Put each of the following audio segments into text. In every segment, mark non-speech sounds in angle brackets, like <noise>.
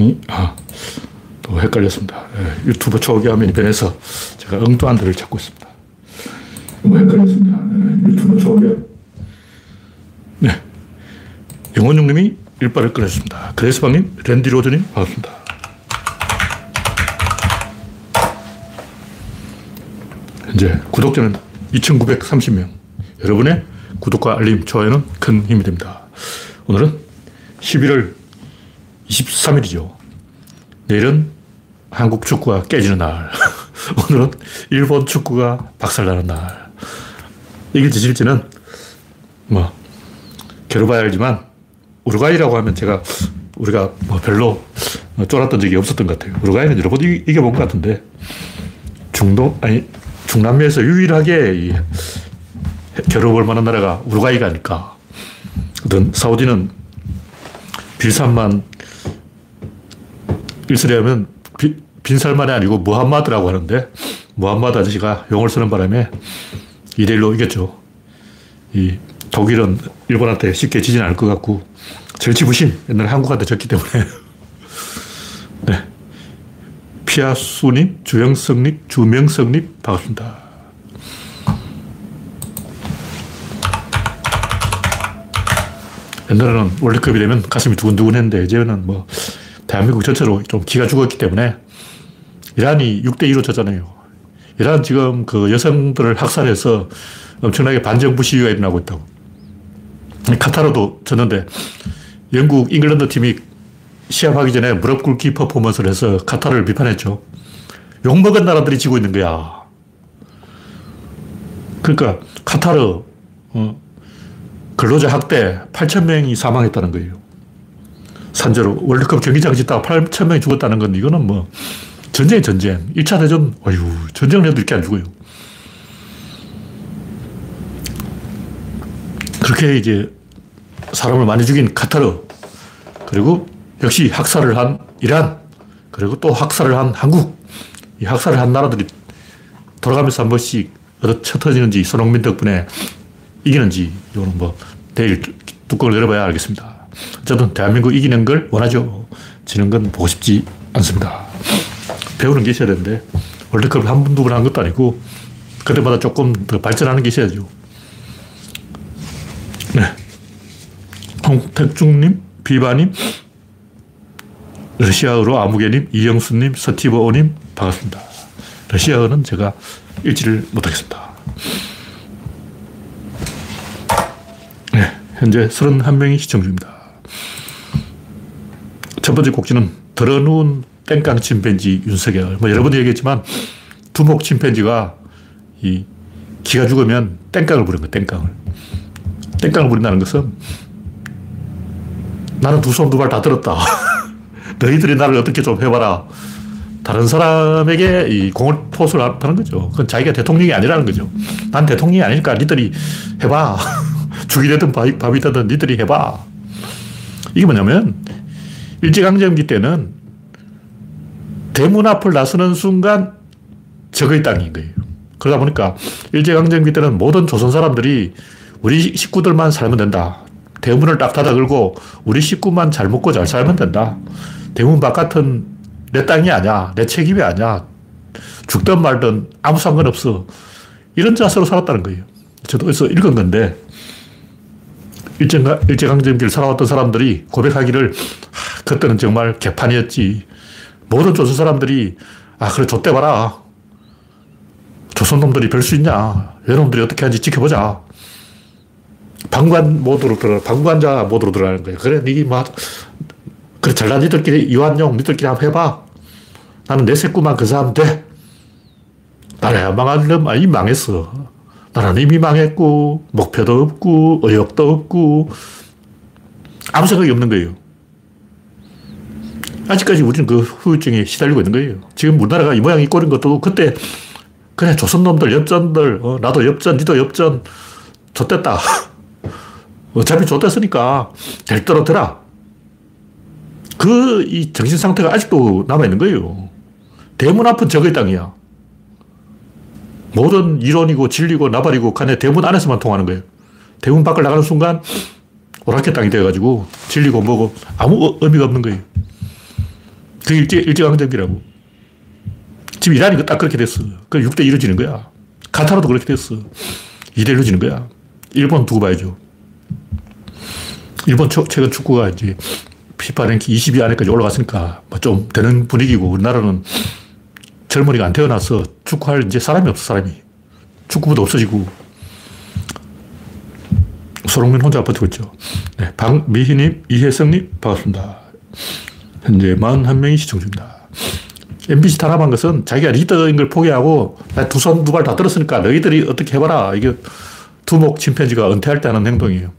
창이, 아, 또 헷갈렸습니다. 예, 유튜브 초기 화면이 변해서 제가 엉뚱한 데를 찾고 있습니다. 뭐 헷갈렸습니다. 예, 유튜브 초기 네. 영원용님이 일발을 끊었습니다. 그레스방님, 랜디 로드님, 반갑습니다. 현재 구독자는 2,930명. 여러분의 구독과 알림, 좋아요는 큰 힘이 됩니다. 오늘은 11월 23일이죠. 내일은 한국 축구가 깨지는 날. <laughs> 오늘은 일본 축구가 박살나는 날. 이길지 질지는 뭐, 겨뤄봐야 알지만, 우루과이라고 하면 제가 우리가 뭐 별로 쫄았던 적이 없었던 것 같아요. 우루과이는 여러 번 이 겨본 것 같은데, 중동, 아니, 중남미에서 유일하게 겨뤄볼 만한 나라가 우루과이가 아닐까. 어떤 사우디는 빌산만 일설하면 빈살만이 아니고 무함마드라고 하는데 무함마드 아저씨가 용을 쓰는 바람에 2대1로 이겼죠. 이 독일은 일본한테 쉽게 지진 않을 것 같고 절치부심 옛날에 한국한테 졌기 때문에 <laughs> 네. 피아수님, 주영성님, 주명성님 반갑습니다. 옛날에는 월드컵이 되면 가슴이 두근두근 했는데 이제는 뭐 대한민국 전체로 좀 기가 죽었기 때문에 이란이 6대2로 졌잖아요. 이란 지금 그 여성들을 학살해서 엄청나게 반정부 시위가 일어나고 있다고. 카타르도 졌는데 영국, 잉글랜드 팀이 시합하기 전에 무릎 꿇기 퍼포먼스를 해서 카타르를 비판했죠. 욕먹은 나라들이 지고 있는 거야. 그러니까 카타르, 어, 근로자 학대 8,000명이 사망했다는 거예요. 산재로 월드컵 경기장 짓다가 8,000명이 죽었다는 건 이거는 뭐 전쟁이 전쟁. 1차 대전, 어휴, 전쟁을 해도 이렇게 안 죽어요. 그렇게 이제 사람을 많이 죽인 카타르, 그리고 역시 학살을 한 이란, 그리고 또 학살을 한 한국, 이 학살을 한 나라들이 돌아가면서 한 번씩 어디 쳐터지는지 손흥민 덕분에 이기는지, 이거는 뭐 내일 뚜껑을 열어봐야 알겠습니다. 어쨌든 대한민국 이기는 걸 원하죠. 지는 건 보고 싶지 않습니다. 배우는 게 있어야 되는데 월드컵을 한 번, 두 번 한 것도 아니고 그때마다 조금 더 발전하는 게 있어야죠. 네. 홍택중님, 비바님, 러시아어로 아무개님, 이영수님, 서티버오님, 반갑습니다. 러시아어는 제가 읽지를 못하겠습니다. 네, 현재 31명이 시청 중입니다. 첫 번째 곡지는 더러누운 땡깡 침팬지 윤석열. 뭐 여러 번 얘기했지만 두목 침팬지가 이 기가 죽으면 땡깡을 부른 거야, 땡깡을. 땡깡을 부린다는 것은 나는 두 손 두 발 다 들었다. <laughs> 너희들이 나를 어떻게 좀 해봐라. 다른 사람에게 이 공을 포수를 하는 거죠. 그건 자기가 대통령이 아니라는 거죠. 난 대통령이 아니니까 니들이 해봐. <laughs> 죽이 되든 밥이 되든 니들이 해봐. 이게 뭐냐면, 일제강점기 때는 대문 앞을 나서는 순간 적의 땅인 거예요. 그러다 보니까 일제강점기 때는 모든 조선 사람들이 우리 식구들만 살면 된다. 대문을 딱 닫아 걸고 우리 식구만 잘 먹고 잘 살면 된다. 대문 바깥은 내 땅이 아니야. 내 책임이 아니야. 죽든 말든 아무 상관없어. 이런 자세로 살았다는 거예요. 저도 그래서 읽은 건데, 일제강점기를 살아왔던 사람들이 고백하기를, 하, 그때는 정말 개판이었지. 모든 조선 사람들이, 아, 그래, 좆대 봐라. 조선 놈들이 별 수 있냐. 여러분들이 어떻게 하는지 지켜보자. 방관 모드로 들어, 방관자 모드로 들어가는 거예요. 그래, 니기 뭐, 그래, 잘난 니들끼리, 이완용, 니들끼리 한번 해봐. 나는 내 새꾸만 건사하면 돼. 나라야 망하려면, 아, 이미 망했어. 나라는 이미 망했고, 목표도 없고, 의욕도 없고, 아무 생각이 없는 거예요. 아직까지 우리는 그 후유증에 시달리고 있는 거예요. 지금 우리나라가 이 모양이 꼴인 것도 그때, 그래, 조선놈들, 엽전들, 어, 나도 엽전, 니도 엽전, 좆됐다. <laughs> 어차피 좆됐으니까 될 대로 되라. 그, 이 정신 상태가 아직도 남아있는 거예요. 대문 앞은 적의 땅이야. 모든 이론이고 진리고 나발이고 간에 대문 안에서만 통하는 거예요. 대문 밖을 나가는 순간 오락회 땅이 돼가지고 진리고 뭐고 아무 의미가 없는 거예요. 그게 일제, 일제강점기라고. 지금 이란이 딱 그렇게 됐어. 그 6대 이루어지는 거야. 카타르도 그렇게 됐어. 2대 이루어지는 거야. 일본 두고 봐야죠. 일본 최근 축구가 이제 피파 랭킹 20위 안에까지 올라갔으니까 뭐 좀 되는 분위기고 우리나라는 젊은이가 안 태어나서 축구할 이제 사람이 없어, 사람이. 축구부도 없어지고. 소롱민 혼자 버티고 있죠. 네, 박미희님, 이혜성님, 반갑습니다. 현재 41명이 시청 중입니다. MBC 탄압한 것은 자기가 리더인 걸 포기하고 두 손 두 발 다 들었으니까 너희들이 어떻게 해봐라. 이게 두목 침팬지가 은퇴할 때 하는 행동이에요.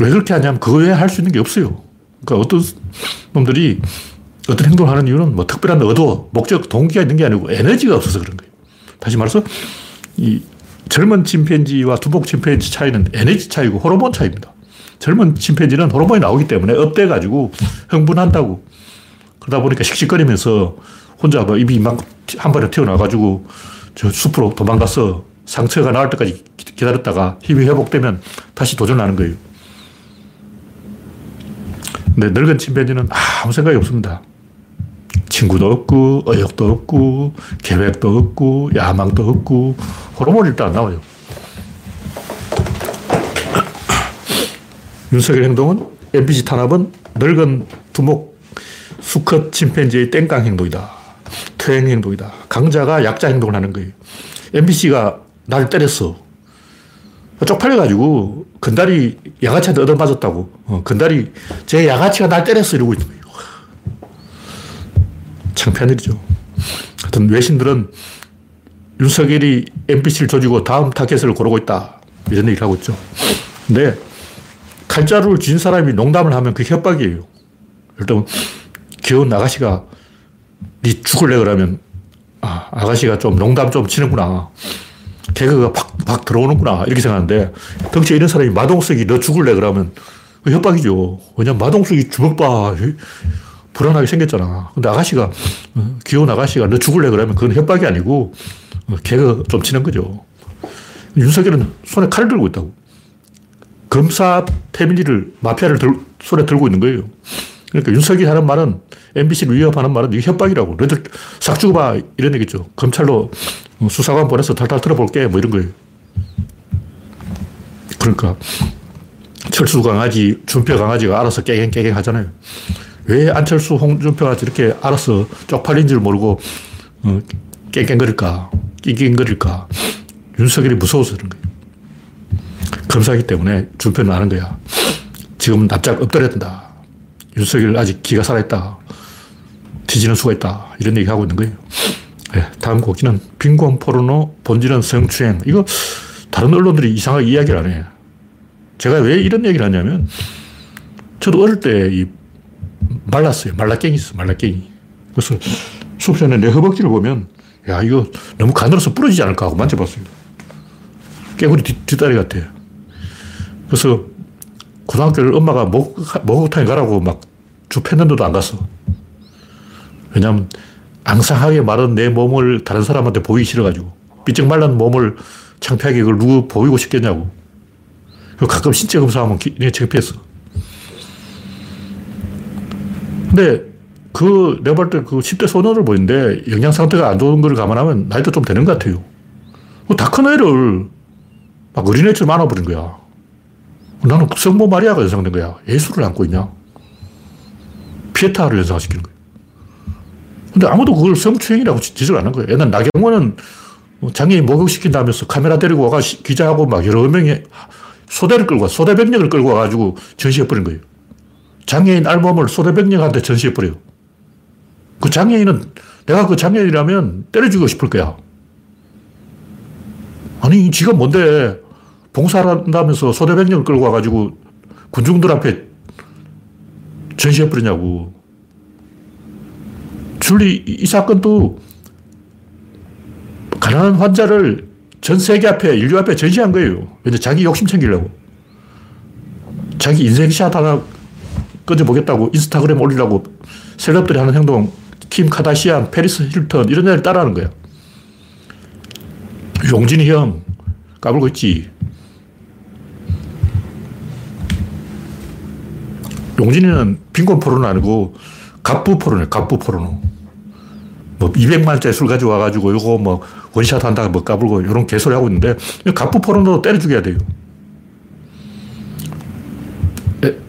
왜 그렇게 하냐면 그거 외에 할 수 있는 게 없어요. 그러니까 어떤 놈들이 어떤 행동을 하는 이유는 뭐 특별한 의도, 목적, 동기가 있는 게 아니고 에너지가 없어서 그런 거예요. 다시 말해서 이 젊은 침팬지와 두목 침팬지 차이는 에너지 차이고 호르몬 차이입니다. 젊은 침팬지는 호르몬이 나오기 때문에 up돼가지고 흥분한다고. 그러다 보니까 씩씩거리면서 혼자 뭐 입이 막한 번에 튀어나와가지고 저 숲으로 도망가서 상처가 나을 때까지 기다렸다가 힘이 회복되면 다시 도전하는 거예요. 근데 늙은 침팬지는 아무 생각이 없습니다. 친구도 없고, 의욕도 없고, 계획도 없고, 야망도 없고, 호르몬이 일단 안 나와요. 윤석열 행동은 MBC 탄압은 늙은 두목 수컷 침팬지의 땡깡 행동이다. 퇴행 행동이다. 강자가 약자 행동을 하는 거예요. MBC가 날 때렸어. 쪽팔려가지고 건달이 양아치한테 얻어맞았다고. 어, 건달이 쟤 양아치가 날 때렸어 이러고 있는 거예요. 창피한 일이죠. 하여튼 외신들은 윤석열이 MBC를 조지고 다음 타겟을 고르고 있다. 이런 얘기를 하고 있죠. 근데 칼자루를 쥔 사람이 농담을 하면 그 협박이에요. 일단 귀여운 아가씨가 네 죽을래 그러면 아, 아가씨가 좀 농담 좀 치는구나. 개그가 팍, 팍 들어오는구나. 이렇게 생각하는데 덩치에 이런 사람이 마동석이 너 죽을래 그러면 그 협박이죠. 왜냐면 마동석이 주먹봐. 불안하게 생겼잖아. 근데 아가씨가, 어, 귀여운 아가씨가 너 죽을래 그러면 그건 협박이 아니고 어, 개그 좀 치는 거죠. 윤석열은 손에 칼을 들고 있다고. 검사 패밀리를, 마피아를 들, 손에 들고 있는 거예요. 그러니까 윤석이 하는 말은 MBC를 위협하는 말은 이게 협박이라고. 너희들 싹 죽어봐. 이런 얘기죠. 검찰로 수사관 보내서 탈탈 틀어볼게. 뭐 이런 거예요. 그러니까 철수 강아지, 준표 강아지가 알아서 깨갱깨갱 하잖아요. 왜 안철수, 홍준표가 이렇게 알아서 쪽팔린 줄 모르고 어, 깽깽거릴까? 낑낑거릴까? 윤석열이 무서워서 그런 거예요. 검사기 때문에 준표는 아는 거야. 지금 납작 엎드려야 된다. 윤석열 아직 기가 살아있다. 뒤지는 수가 있다. 이런 얘기 하고 있는 거예요. 네, 다음 곡기는 빈곤 포르노, 본질은 성추행. 이거 다른 언론들이 이상하게 이야기를 안 해. 제가 왜 이런 얘기를 하냐면, 저도 어릴 때 말랐어요. 말라깽이 있어, 말라깽이. 그래서 수업 시간에 내 허벅지를 보면, 야, 이거 너무 가늘어서 부러지지 않을까 하고 만져봤어요. 깨구리 뒷, 뒷다리 같아. 그래서 고등학교를 엄마가 목, 목욕탕에 가라고 막 줍했는데도 안 갔어. 왜냐면 앙상하게 마른 내 몸을 다른 사람한테 보이기 싫어가지고. 삐쩍 말른 몸을 창피하게 그걸 누구 보이고 싶겠냐고. 가끔 신체 검사하면 내가 창피했어. 근데 그, 내가 볼 때 그 10대 소년을 보이는데 영양 상태가 안 좋은 걸 감안하면 나이도 좀 되는 것 같아요. 그 다큰 애를 막 어린애처럼 안아버린 거야. 나는 성모 마리아가 연상된 거야. 예수를 안고 있냐? 피에타를 연상시키는 거야. 근데 아무도 그걸 성추행이라고 지적을 안 한 거예요. 옛날 나경원은 장애인 목욕시킨다면서 카메라 데리고 와가 기자하고 막 여러 명이 소대를 끌고 와, 소대 병력을 끌고 와가지고 전시해버린 거예요. 장애인 알몸을 소대 병력한테 전시해버려요. 그 장애인은 내가 그 장애인이라면 때려주고 싶을 거야. 아니, 지가 뭔데 봉사를 한다면서 소대병력을 끌고 와가지고 군중들 앞에 전시해버리냐고. 줄리 이 사건도 가난한 환자를 전 세계 앞에, 인류 앞에 전시한 거예요. 근데 자기 욕심 챙기려고. 자기 인생샷 하나 꺼져보겠다고 인스타그램 올리려고 셀럽들이 하는 행동, 킴 카다시안, 페리스 힐턴, 이런 애를 따라하는 거야. 용진이 형, 까불고 있지. 용진이는 빈곤 포로는 아니고 갑부 포로네, 갑부 포로노. 뭐 200만짜리 술 가져와가지고 이거 뭐 원샷 한다고 뭐 까불고 이런 개소리 하고 있는데 갑부 포로노 때려 죽여야 돼요.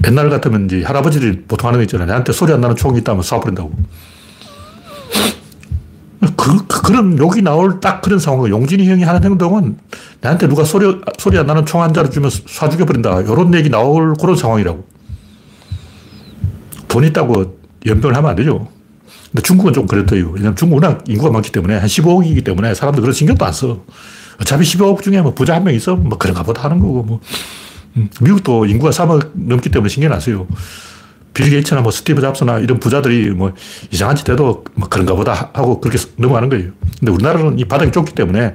옛날 같으면 이제 할아버지들이 보통 하는 거 있잖아요. 나한테 소리 안 나는 총이 있다면 쏴버린다고. 그, 그, 런 욕이 나올 딱 그런 상황. 용진이 형이 하는 행동은 나한테 누가 소리, 소리 안 나는 총 한 자를 주면 쏴 죽여버린다. 이런 얘기 나올 그런 상황이라고. 돈 있다고 연병을 하면 안 되죠. 근데 중국은 좀 그렇대요. 왜냐면 중국은 워낙 인구가 많기 때문에 한 15억이기 때문에 사람들 그런 신경도 안 써. 어차피 15억 중에 뭐 부자 한 명 있어. 뭐 그런가 보다 하는 거고 뭐. 음, 미국도 인구가 3억 넘기 때문에 신경 안 써요. 빌 게이츠나 뭐 스티브 잡스나 이런 부자들이 뭐 이상한 짓 해도 뭐 그런가 보다 하고 그렇게 넘어가는 거예요. 근데 우리나라는 이 바닥이 좁기 때문에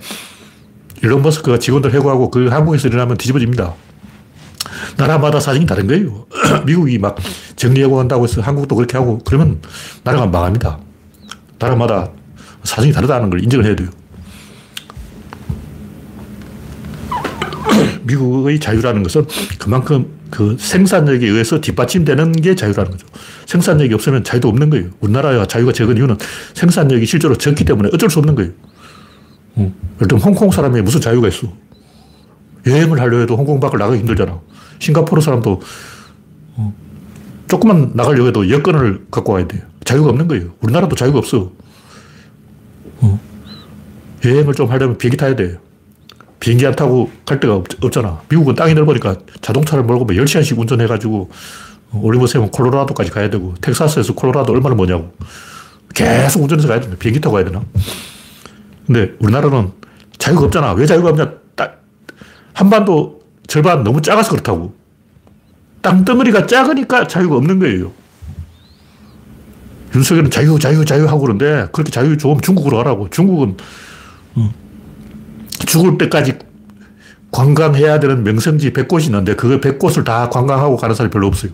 일론 머스크가 직원들 해고하고 그 한국에서 일어나면 뒤집어집니다. 나라마다 사정이 다른 거예요. <clears throat> 미국이 막 정리해고 한다고 해서 한국도 그렇게 하고 그러면 나라가 망합니다. 나라마다 사정이 다르다는 걸 인정을 해야 돼요. <clears throat> 미국의 자유라는 것은 그만큼 그 생산력에 의해서 뒷받침되는 게 자유라는 거죠. 생산력이 없으면 자유도 없는 거예요. 우리나라가 자유가 적은 이유는 생산력이 실제로 적기 때문에 어쩔 수 없는 거예요. 어. 예를 들면 홍콩 사람이 무슨 자유가 있어. 여행을 하려 해도 홍콩 밖을 나가기 힘들잖아. 싱가포르 사람도 어. 조금만 나가려고 해도 여권을 갖고 와야 돼요. 자유가 없는 거예요. 우리나라도 자유가 없어. 어. 여행을 좀 하려면 비행기 타야 돼요. 비행기 안 타고 갈 데가 없, 잖아 미국은 땅이 넓으니까 자동차를 몰고 뭐 10시간씩 운전해가지고 올리브 세면 콜로라도까지 가야 되고 텍사스에서 콜로라도 얼마나 머냐고. 계속 운전해서 가야 되나? 비행기 타고 가야 되나? 근데 우리나라는 자유가 없잖아. 왜 자유가 없냐? 딱 한반도 절반 너무 작아서 그렇다고. 땅덩어리가 작으니까 자유가 없는 거예요. 윤석열은 자유, 자유, 자유 하고 그러는데 그렇게 자유 좋으면 중국으로 가라고. 중국은 죽을 때까지 관광해야 되는 명성지 100곳이 있는데 그 100곳을 다 관광하고 가는 사람이 별로 없어요.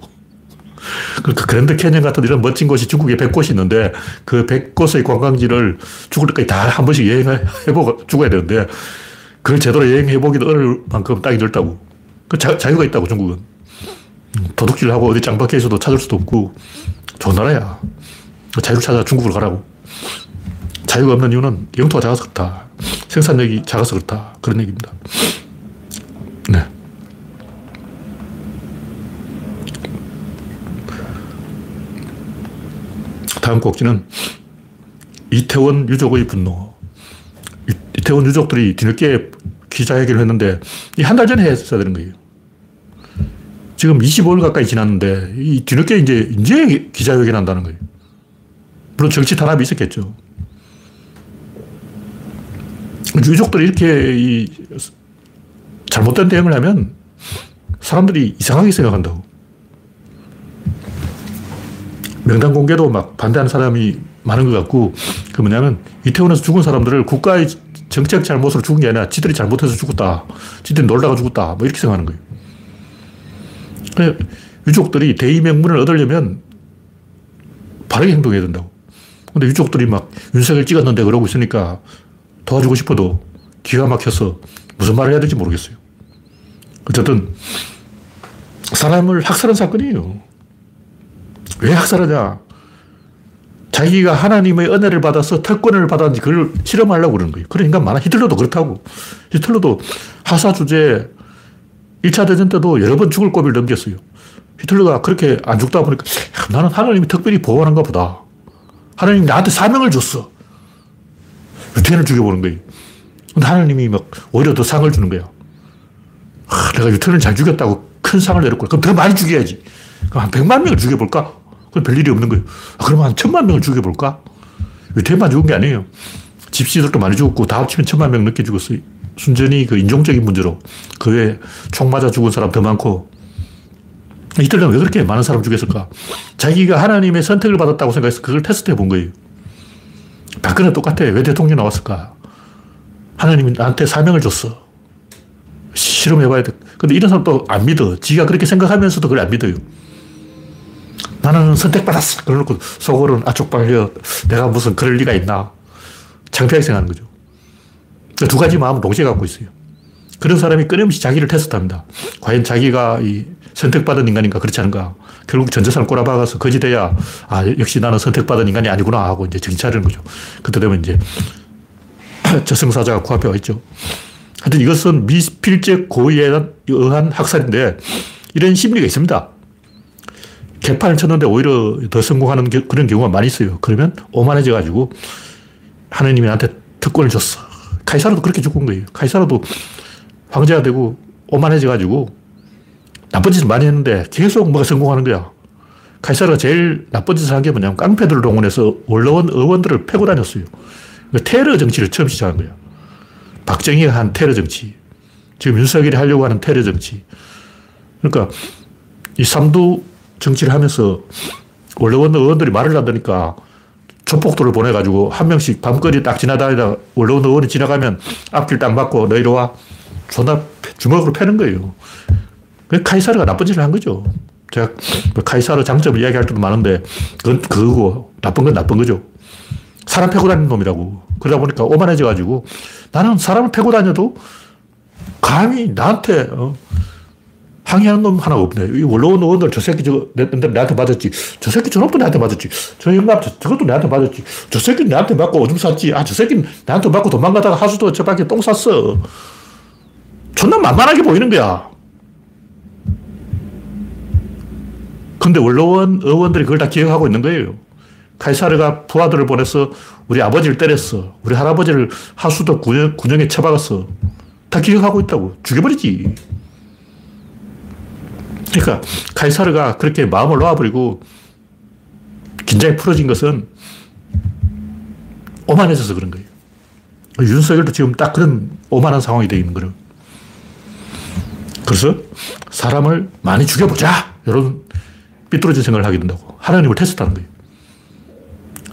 그러니까 그랜드 캐년 같은 이런 멋진 곳이 중국에 100곳이 있는데 그 100곳의 관광지를 죽을 때까지 다 한 번씩 여행을 해보고 죽어야 되는데 그걸 제대로 여행해보기도 어려울 만큼 땅이 넓다고. 그 자, 자유가 있다고 중국은. 음, 도둑질하고 어디 짱박혀 있어도 찾을 수도 없고 좋은 나라야. 자유를 찾아 중국으로 가라고. 자유가 없는 이유는 영토가 작아서 그렇다. 생산력이 작아서 그렇다. 그런 얘기입니다. 네. 다음 곡지는 이태원 유족의 분노. 이태원 유족들이 뒤늦게 기자회견을 했는데 이 한 달 전에 했어야 되는 거예요. 지금 25일 가까이 지났는데 이 뒤늦게 이제 이제 기자회견 한다는 거예요. 물론 정치 탄압이 있었겠죠. 유족들이 이렇게 이 잘못된 대응을 하면 사람들이 이상하게 생각한다고. 명단 공개도 막 반대하는 사람이 많은 것 같고, 그 뭐냐면 이태원에서 죽은 사람들을 국가의 정책 잘못으로 죽은 게 아니라 지들이 잘못해서 죽었다. 지들이 놀다가 죽었다. 뭐 이렇게 생각하는 거예요. 유족들이 대의 명분을 얻으려면 바르게 행동해야 된다고. 근데 유족들이 막 윤석열 찍었는데 그러고 있으니까 도와주고 싶어도 기가 막혀서 무슨 말을 해야 될지 모르겠어요. 어쨌든 사람을 학살한 사건이에요. 왜 학살하냐? 자기가 하나님의 은혜를 받아서 특권을 받았는지 그걸 실험하려고 그러는 거예요. 그런 인간 많아. 히틀러도 그렇다고. 히틀러도 하사 주제 1차 대전 때도 여러 번 죽을 고비를 넘겼어요. 히틀러가 그렇게 안 죽다 보니까 나는 하나님이 특별히 보호하는가 보다. 하나님이 나한테 사명을 줬어. 유태인을 죽여보는 거예요. 근데 하나님이 막 오히려 더 상을 주는 거예요. 아, 내가 유태인을 잘 죽였다고 큰 상을 내렸구나. 그럼 더 많이 죽여야지. 그럼 한 100만 명을 죽여볼까? 그럼 별일이 없는 거예요. 아, 그럼 한 천만 명을 죽여볼까? 유태인만 죽은 게 아니에요. 집시들도 많이 죽었고, 다 합치면 천만 명 넘게 죽었어요. 순전히 그 인종적인 문제로. 그 외에 총 맞아 죽은 사람 더 많고. 이틀은 왜 그렇게 많은 사람 죽였을까? 자기가 하나님의 선택을 받았다고 생각해서 그걸 테스트해 본 거예요. 박근혜 똑같아. 왜 대통령 나왔을까? 하나님이 나한테 사명을 줬어. 실험해봐야 돼. 근데 이런 사람 또 안 믿어. 지가 그렇게 생각하면서도 그걸 안 믿어요. 나는 선택받았어. 그러놓고 속으로는 아, 쪽팔려. 내가 무슨 그럴 리가 있나. 창피하게 생각하는 거죠. 두 가지 마음을 동시에 갖고 있어요. 그런 사람이 끊임없이 자기를 테스트합니다. 과연 자기가 이 선택받은 인간인가 그렇지 않은가. 결국 전 재산을 꼬라박아서 거지 돼야 아, 역시 나는 선택받은 인간이 아니구나 하고 이제 차리는 거죠. 그때 되면 이제 <clears throat> 저승사자가 코앞에 와 있죠. 하여튼 이것은 미필적 고의에 의한 학살인데 이런 심리가 있습니다. 개판을 쳤는데 오히려 더 성공하는 그런 경우가 많이 있어요. 그러면 오만해져가지고 하느님이 나한테 특권을 줬어. 카이사르도 그렇게 죽은 거예요. 카이사르도 황제가 되고 오만해져가지고 나쁜 짓을 많이 했는데 계속 뭐가 성공하는 거야. 카이사르가 제일 나쁜 짓을 한 게 뭐냐면 깡패들을 동원해서 원로원 의원들을 패고 다녔어요. 그러니까 테러 정치를 처음 시작한 거야. 박정희가 한 테러 정치. 지금 윤석열이 하려고 하는 테러 정치. 그러니까 이 삼두 정치를 하면서 원로원 의원들이 말을 안 듣니까 조폭들을 보내가지고 한 명씩 밤거리 딱 지나다니다 원로원 의원이 지나가면 앞길 딱 막고 너 이리 와. 존나 주먹으로 패는 거예요. 그 카이사르가 나쁜 짓을 한 거죠. 제가 뭐 카이사르 장점을 이야기할 때도 많은데 그건 그거고 나쁜 건 나쁜 거죠. 사람 패고 다니는 놈이라고. 그러다 보니까 오만해져가지고 나는 사람을 패고 다녀도 감히 나한테 어, 항의하는 놈 하나 없네. 이 원로원 의원들 저 새끼 저, 내, 내한테 맞았지. 저 새끼 저놈도 내한테 맞았지. 저 저, 저것도 내한테 맞았지. 저 새끼 내한테 맞고 오줌 쌌지. 아, 저 새끼 나한테 맞고 도망가다가 하수도 저 밖에 똥 쌌어. 존나 만만하게 보이는 거야. 근데 원로원 의원들이 그걸 다 기억하고 있는 거예요. 카이사르가 부하들을 보내서 우리 아버지를 때렸어. 우리 할아버지를 하수도 군영, 군영에 처박았어. 다 기억하고 있다고. 죽여버리지. 그러니까 카이사르가 그렇게 마음을 놓아버리고 긴장이 풀어진 것은 오만해져서 그런 거예요. 윤석열도 지금 딱 그런 오만한 상황이 되어 있는 거예요. 그래서 사람을 많이 죽여보자. 이런 삐뚤어진 생각을 하게 된다고. 하나님을 테스트하는 거예요.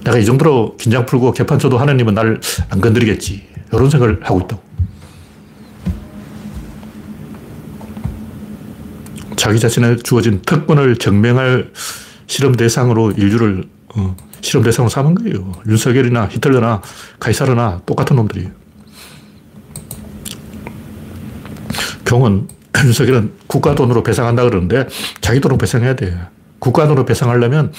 내가 이 정도로 긴장 풀고 개판 쳐도 하나님은 나를 안 건드리겠지. 이런 생각을 하고 있다고. 자기 자신에 주어진 특권을 증명할 실험 대상으로 인류를 어, 실험 대상으로 삼은 거예요. 윤석열이나 히틀러나 카이사르나 똑같은 놈들이에요. 경은 <clears throat> 윤석열은 국가 돈으로 배상한다 그러는데 자기 돈으로 배상해야 돼. 국가 돈으로 배상하려면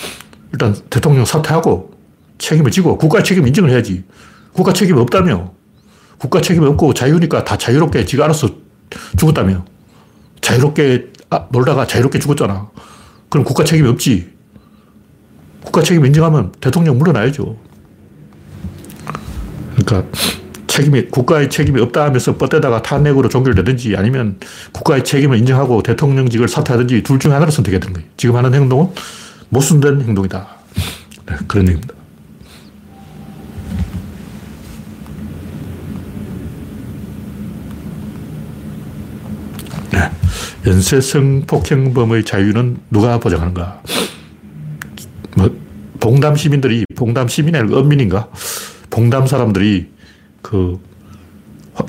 일단 대통령 사퇴하고 책임을 지고 국가 책임 인정을 해야지. 국가 책임이 없다며. 국가 책임이 없고 자유니까 다 자유롭게 지가 알아서 죽었다며. 자유롭게 아, 놀다가 자유롭게 죽었잖아. 그럼 국가 책임이 없지. 국가 책임 인정하면 대통령 물러나야죠. 그러니까 책임이, 국가의 책임이 없다 하면서 뻗대다가 탄핵으로 종결되든지 아니면 국가의 책임을 인정하고 대통령직을 사퇴하든지 둘 중에 하나를 선택해야 거예요. 지금 하는 행동은 모순된 행동이다. 네, 그런 얘기입니다. 네. 연쇄성 폭행범의 자유는 누가 보장하는가? 뭐, 봉담 시민들이, 봉담 시민이 아니고 은민인가? 봉담 사람들이 그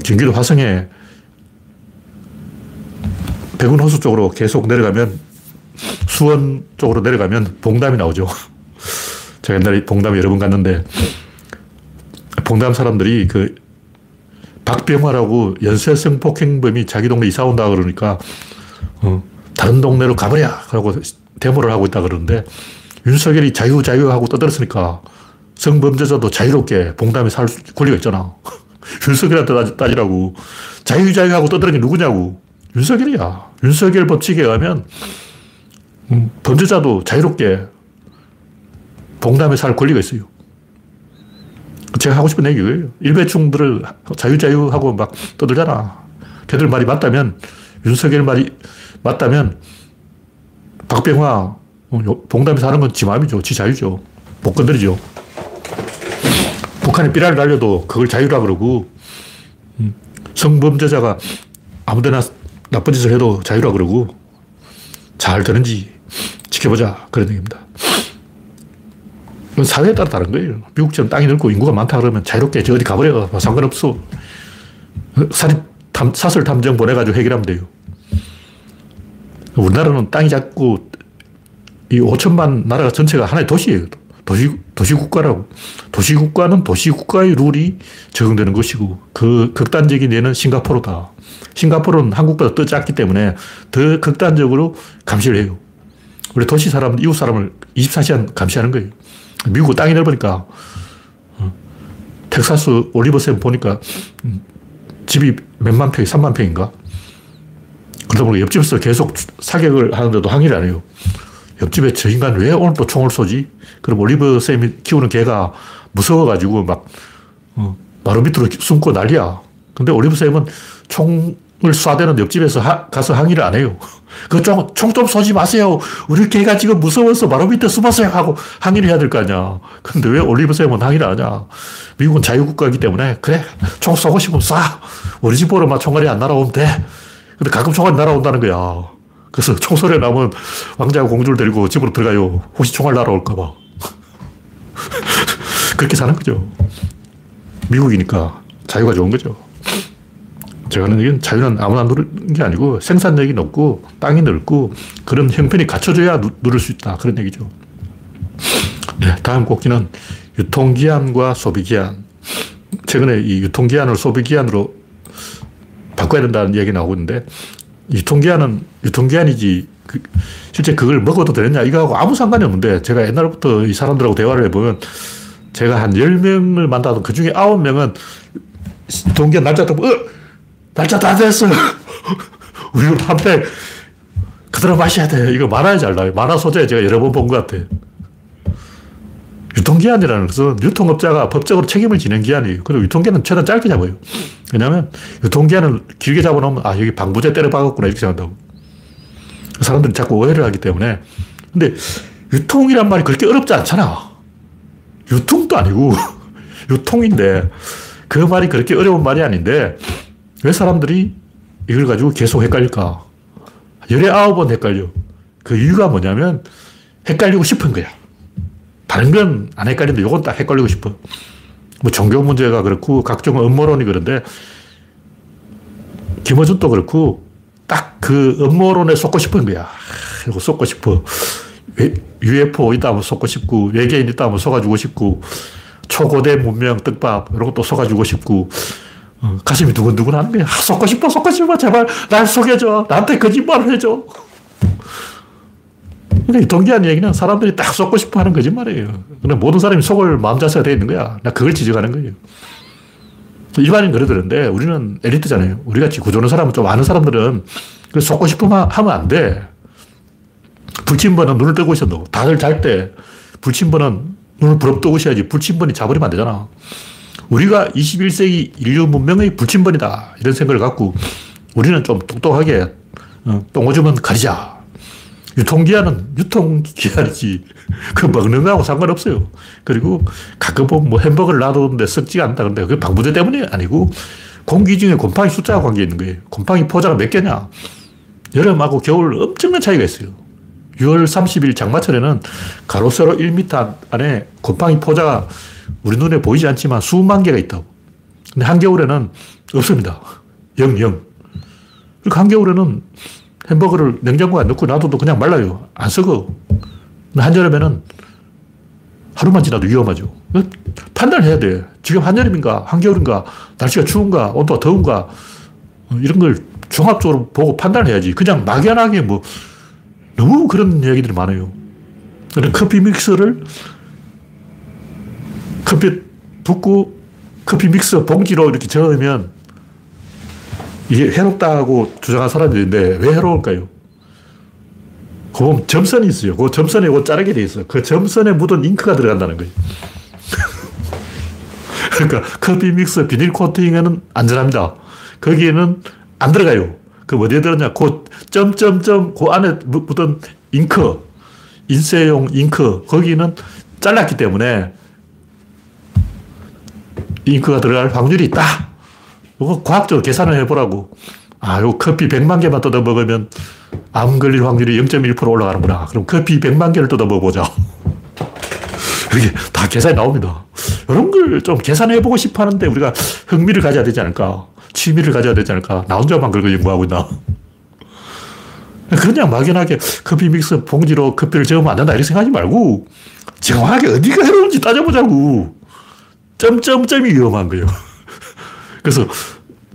경기도 화성에 백운호수 쪽으로 계속 내려가면 수원 쪽으로 내려가면 봉담이 나오죠. <laughs> 제가 옛날에 봉담 여러 번 갔는데 봉담 사람들이 그 박병화라고 연쇄성 폭행범이 자기 동네 이사 온다 그러니까 어, 다른 동네로 가버려! 그러고 데모를 하고 있다 그러는데 윤석열이 자유 자유 하고 떠들었으니까 성범죄자도 자유롭게 봉담에 살 권리가 있잖아. <laughs> 윤석열한테 따지라고. 자유 자유 하고 떠드는 게 누구냐고. 윤석열이야. 윤석열 법칙에 의하면 음, 범죄자도 자유롭게 봉담에 살 권리가 있어요. 제가 하고 싶은 얘기 예요 일배충들을 자유자유하고 막 떠들잖아. 걔들 말이 맞다면, 윤석열 말이 맞다면, 박병화, 어, 봉담에 사는 건 지 마음이죠. 지 자유죠. 못 건드리죠. 북한에 삐라를 날려도 그걸 자유라 그러고 음, 성범죄자가 아무데나 나쁜 짓을 해도 자유라 그러고 잘 되는지 지켜보자 그런 얘기입니다. 이건 사회에 따라 다른 거예요. 미국처럼 땅이 넓고 인구가 많다 그러면 자유롭게 저 어디 가버려. 뭐 상관없어. 사립 탐, 사설 탐정 보내가지고 해결하면 돼요. 우리나라는 땅이 작고 이 5천만 나라 전체가 하나의 도시예요. 도시, 도시국가라고. 도시국가는 도시국가의 룰이 적용되는 것이고, 그 극단적인 예는 싱가포르다. 싱가포르는 한국보다 더 작기 때문에 더 극단적으로 감시를 해요. 우리 도시 사람, 이웃 사람을 24시간 감시하는 거예요. 미국은 땅이 넓으니까 어, 텍사스 올리버샘 보니까 음, 집이 몇만 평이 3만 평인가? 그러다 보니 옆집에서 계속 사격을 하는데도 항의를 안 해요. 옆집에 저 인간 왜 오늘 또 총을 쏘지? 그럼 올리버샘이 키우는 개가 무서워가지고 막 어, 마루 밑으로 숨고 난리야. 근데 올리브 쌤은 총을 쏴대는 옆집에서 하, 가서 항의를 안 해요. <laughs> 그 총, 총좀 쏘지 마세요. 우리 개가 지금 무서워서 마루 밑에 숨었어요. 하고 항의를 해야 될 거 아니야. 근데 왜 올리브 쌤은 항의를 안 하냐. 미국은 자유국가이기 때문에, 그래, 총 쏘고 싶으면 쏴. 우리 집 보러 막 총알이 안 날아오면 돼. 근데 가끔 총알이 날아온다는 거야. 그래서 총소리 나면 왕자와 공주를 데리고 집으로 들어가요. 혹시 총알 날아올까봐. <laughs> 그렇게 사는 거죠. 미국이니까 자유가 좋은 거죠. 제가 하는 얘기는 자유는 아무나 누르는 게 아니고 생산력이 높고 땅이 넓고 그런 형편이 갖춰져야 누, 누를 수 있다. 그런 얘기죠. 네, 다음 꼭지는 유통기한과 소비기한. 최근에 이 유통기한을 소비기한으로 바꿔야 된다는 얘기 나오고 있는데 유통기한은 유통기한이지 그, 실제 그걸 먹어도 되느냐 이거하고 아무 상관이 없는데 제가 옛날부터 이 사람들하고 대화를 해보면 제가 한 10명을 만나도 그 중에 9명은 동기한 날짜 딱, 어, 날짜 다 됐어. 우유 한 팩 그대로 마셔야 돼. 이거 만화에 잘 나와요. 만화 소재 제가 여러 번 본 것 같아. 유통기한이라는 것은 유통업자가 법적으로 책임을 지는 기한이에요. 그리고 유통기한은 최대한 짧게 잡아요. 왜냐하면 유통기한을 길게 잡아놓으면 아, 여기 방부제 때려 박았구나 이렇게 생각한다고. 사람들이 자꾸 오해를 하기 때문에. 근데 유통이란 말이 그렇게 어렵지 않잖아. 유통도 아니고 <laughs> 유통인데 그 말이 그렇게 어려운 말이 아닌데 왜 사람들이 이걸 가지고 계속 헷갈릴까? 열에 아홉 번 헷갈려. 그 이유가 뭐냐면 헷갈리고 싶은 거야. 다른 건 안 헷갈리는데 이건 딱 헷갈리고 싶어. 뭐 종교 문제가 그렇고 각종 음모론이 그런데 김어준도 그렇고 딱 그 음모론에 속고 싶은 거야. 그리고 속고 싶어. UFO 있다 하면 속고 싶고, 외계인 있다 하면 속아주고 싶고, 초고대 문명 떡밥, 이런 것도 속아주고 싶고, 어, 가슴이 두근두근 하는 거야. 아, 속고 싶어, 속고 싶어. 제발 날 속여줘. 나한테 거짓말을 해줘. 근데 동기한 얘기는 사람들이 딱 속고 싶어 하는 거짓말이에요. 근데 모든 사람이 속을 마음 자세가 되어 있는 거야. 나 그걸 지적하는 거예요. 일반인 그러더는데 우리는 엘리트잖아요. 우리 같이 구조는 사람은 좀 아는 사람들은 속고 싶으면 하면 안 돼. 불침번은 눈을 뜨고 있어야 고 다들 잘 때 불침번은 눈을 부럽뜨고 있어야지 불침번이 자버리면 안 되잖아. 우리가 21세기 인류 문명의 불침번이다. 이런 생각을 갖고 우리는 좀 똑똑하게 어, 똥 오줌은 가리자. 유통기한은 유통기한이지. <laughs> 그 먹는 거하고 상관없어요. 그리고 가끔 보면 뭐 햄버거를 놔두는데 썩지가 않다. 근데 그게 방부제 때문이 아니고 공기 중에 곰팡이 숫자와 관계 있는 거예요. 곰팡이 포자가 몇 개냐. 여름하고 겨울 엄청난 차이가 있어요. 6월 30일 장마철에는 가로 세로 1m 안에 곰팡이 포자가 우리 눈에 보이지 않지만 수만 개가 있다고. 근데 한겨울에는 없습니다. 0, 0. 그리고 한겨울에는 햄버거를 냉장고에 넣고 놔둬도 그냥 말라요. 안 썩어. 한여름에는 하루만 지나도 위험하죠. 판단해야 돼. 지금 한여름인가, 한겨울인가, 날씨가 추운가, 온도가 더운가, 이런 걸 종합적으로 보고 판단해야지. 그냥 막연하게 뭐 너무 그런 얘기들이 많아요. 커피 믹서를 커피 붓고 커피 믹서 봉지로 이렇게 저으면 이게 해롭다고 주장한 사람들인데 왜 해로울까요? 그 점선이 있어요. 그 점선에 그 자르게 돼 있어요. 그 점선에 묻은 잉크가 들어간다는 거예요. <laughs> 그러니까 커피 믹서 비닐 코팅에는 안전합니다. 거기에는 안 들어가요. 그 어디에 들었냐? 그 점점점 그 안에 묻은 잉크, 인쇄용 잉크, 거기는 잘랐기 때문에 잉크가 들어갈 확률이 있다. 이거 과학적으로 계산을 해보라고. 아, 요 커피 100만 개만 뜯어 먹으면 암 걸릴 확률이 0.1% 올라가는구나. 그럼 커피 100만 개를 뜯어 먹어보자. <laughs> 이게 다 계산이 나옵니다. 이런 걸 좀 계산해보고 싶어 하는데 우리가 흥미를 가져야 되지 않을까. 취미를 가져야 되지 않을까? 나 혼자만 그걸 연구하고 있나? 그냥 막연하게 커피 믹스 봉지로 커피를 저으면 안 된다. 이렇게 생각하지 말고, 정확하게 어디가 해로운지 따져보자고. 점점점이 위험한 거예요. 그래서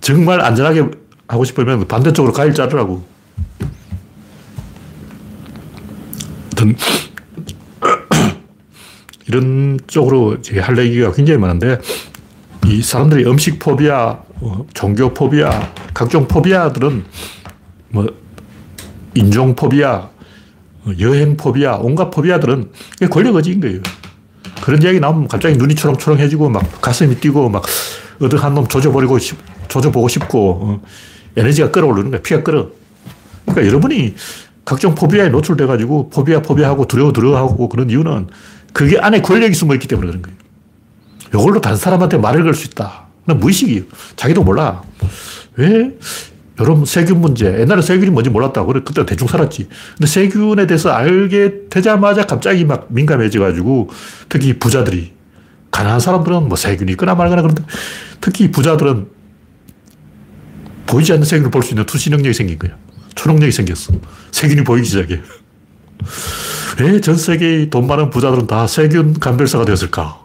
정말 안전하게 하고 싶으면 반대쪽으로 가위를 자르라고. 어떤 <coughs> 이런 쪽으로 할 얘기가 굉장히 많은데 이 사람들이 음식 포비아, 어, 종교 포비아, 각종 포비아들은 뭐 인종 포비아, 어, 여행 포비아, 온갖 포비아들은 권력 의지인 거예요. 그런 이야기 나오면 갑자기 눈이 초롱초롱해지고 막 가슴이 뛰고 막 어디 한놈 조져버리고 싶, 조져보고 싶고 어, 에너지가 끌어오르는 거야. 피가 끓어. 그러니까 여러분이 각종 포비아에 노출돼가지고 포비아 포비아하고 두려워 두려워하고 그런 이유는 그게 안에 권력이 숨어 있기 때문에 그런 거예요. 이걸로 다른 사람한테 말을 걸 수 있다. 무의식이에요. 자기도 몰라. 왜? 여러분, 세균 문제. 옛날에 세균이 뭔지 몰랐다고. 그래, 그때 대충 살았지. 근데 세균에 대해서 알게 되자마자 갑자기 막 민감해져가지고, 특히 부자들이, 가난한 사람들은 뭐 세균이 있거나 말거나 그런데, 특히 부자들은 보이지 않는 세균을 볼 수 있는 투시 능력이 생긴 거야. 초능력이 생겼어. 세균이 보이기 시작해. 왜 전 세계의 돈 많은 부자들은 다 세균 감별사가 되었을까?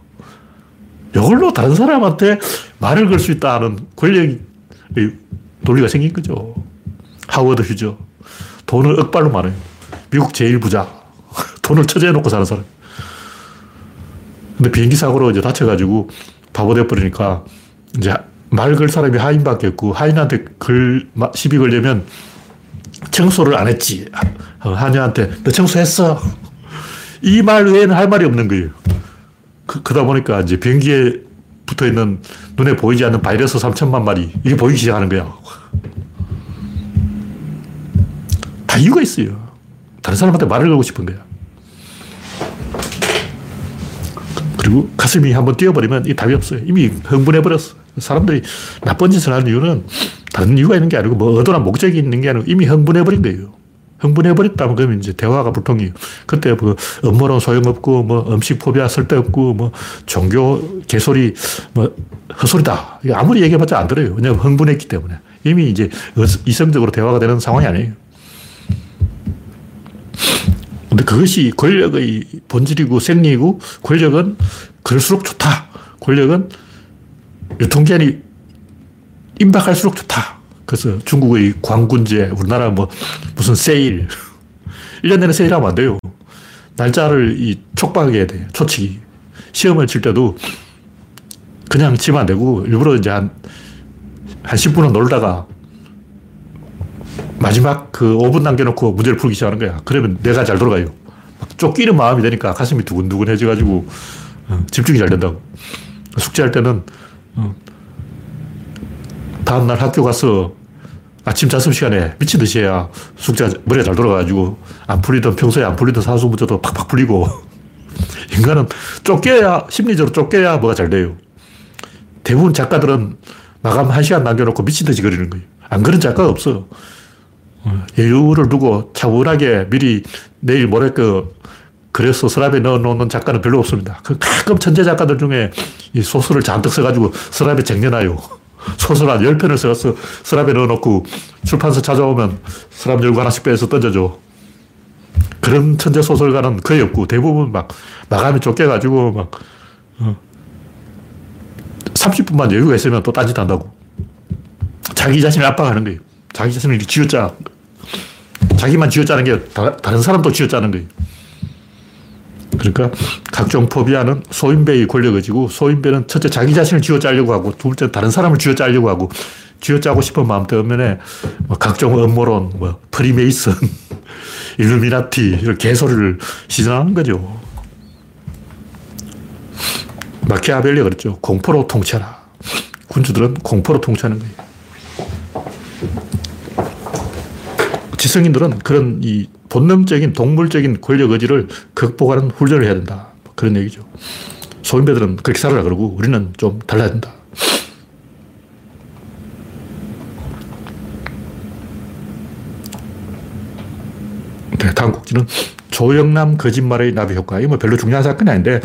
이걸로 다른 사람한테 말을 걸 수 있다는 권력의 논리가 생긴 거죠. 하워드 휴저. 돈을 억발로 많아요. 미국 제일 부자. <laughs> 돈을 처제해 놓고 사는 사람. 근데 비행기 사고로 이제 다쳐가지고 바보 되어버리니까 이제 말 걸 사람이 하인밖에 없고 하인한테 글, 시비 걸려면 청소를 안 했지. 하녀한테 너 청소했어. 이 말 외에는 할 말이 없는 거예요. 그, 그러다 보니까 이제 변기에 붙어 있는 눈에 보이지 않는 바이러스 3천만 마리, 이게 보이기 시작하는 거야. 다 이유가 있어요. 다른 사람한테 말을 걸고 싶은 거야. 그리고 가슴이 한번 뛰어버리면 이 답이 없어요. 이미 흥분해버렸어. 사람들이 나쁜 짓을 하는 이유는 다른 이유가 있는 게 아니고 뭐 의도나 목적이 있는 게 아니고 이미 흥분해버린 거예요. 흥분해버렸다면 그러면 이제 대화가 불통이에요. 그때 뭐 업무론 소용없고 뭐 음식 포비아 쓸데없고 뭐 종교 개소리 뭐 헛소리다. 아무리 얘기해봤자 안 들어요. 왜냐하면 흥분했기 때문에. 이미 이제 이성적으로 대화가 되는 상황이 아니에요. 근데 그것이 권력의 본질이고 생리이고 권력은 그럴수록 좋다. 권력은 유 통기한이 임박할수록 좋다. 그래서 중국의 광군제, 우리나라 뭐 무슨 세일. <laughs> 1년 내내 세일하면 안 돼요. 날짜를 이 촉박해야 돼요. 초치기. 시험을 칠 때도 그냥 치면 안 되고 일부러 이제 한, 한 10분은 놀다가 마지막 그 5분 남겨놓고 문제를 풀기 시작하는 거야. 그러면 내가 잘 돌아가요. 막 쫓기는 마음이 되니까 가슴이 두근두근해져가지고 어, 집중이 잘 된다고. 숙제할 때는 어, 다음날 학교 가서 아침 자습 시간에 미친 듯이 해야 숙제 머리가 잘 돌아가가지고 안 풀리던 평소에 안 풀리던 사수 문제도 팍팍 풀리고 <laughs> 인간은 쫓겨야 심리적으로 쫓겨야 뭐가 잘 돼요. 대부분 작가들은 마감 한 시간 남겨놓고 미친 듯이 그리는 거예요. 안 그런 작가가 없어. 어, 여유를 두고 차분하게 미리 내일 모레 그 그래서 서랍에 넣어놓는 작가는 별로 없습니다. 그 가끔 천재 작가들 중에 이 소설을 잔뜩 써가지고 서랍에 쟁여놔요. <laughs> 소설 한 10편을 써서 서랍에 넣어놓고 출판사 찾아오면 서랍 열고 하나씩 빼서 던져줘. 그런 천재 소설가는 거의 없고 대부분 막 마감이 쫓겨가지고 막 어, 30분만 여유가 있으면 또 딴짓 한다고. 자기 자신을 압박하는 거예요. 자기 자신을 쥐어짜. 자기만 쥐어짜는 게 다른 사람도 쥐어짜는 거예요. 그러니까 각종 포비아는 소인배의 권력의지고 소인배는 첫째 자기 자신을 쥐어짜려고 하고 둘째 다른 사람을 쥐어짜려고 하고 쥐어짜고 싶은 마음 때문에 뭐 각종 음모론, 뭐 프리메이슨, <laughs> 일루미나티 이런 개소리를 시전하는 거죠. 마키아벨리가 그랬죠. 공포로 통치하라. 군주들은 공포로 통치하는 거예요. 지성인들은 그런 이 본능적인 동물적인 권력 의지를 극복하는 훈련을 해야 된다. 그런 얘기죠. 소인배들은 그렇게 살아라 그러고 우리는 좀 달라야 된다. 네, 다음 곡지는 조영남 거짓말의 나비 효과. 이뭐 별로 중요한 사건이 아닌데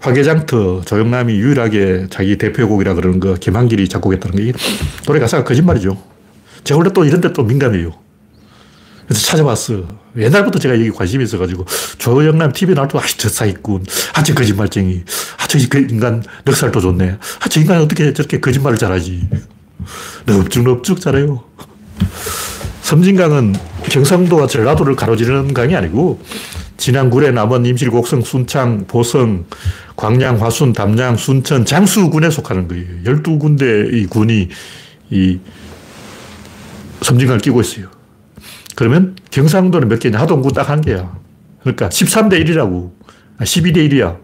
화개장터 조영남이 유일하게 자기 대표곡이라 그러는 거 김한길이 작곡했다는 게 노래 가사가 거짓말이죠. 제가 원래 또 이런 데 또 민감해요. 그래서 찾아봤어. 옛날부터 제가 여기 관심이 있어가지고, 조영남 TV 나올 때, 아, 저 사기꾼. 아, 저 거짓말쟁이. 아, 저 인간 넉살도 좋네. 아, 저 인간 어떻게 저렇게 거짓말을 잘하지. 넙죽넙죽 잘해요. 섬진강은 경상도와 전라도를 가로지르는 강이 아니고 진안, 구례, 남원, 임실, 곡성, 순창, 보성, 광양, 화순, 담양, 순천, 장수군에 속하는 거예요. 12군데의 군이 이 섬진강을 끼고 있어요. 그러면 경상도는 몇 개냐? 하동군 딱한 개야. 그러니까 13대 1이라고. 아, 12대 1이야.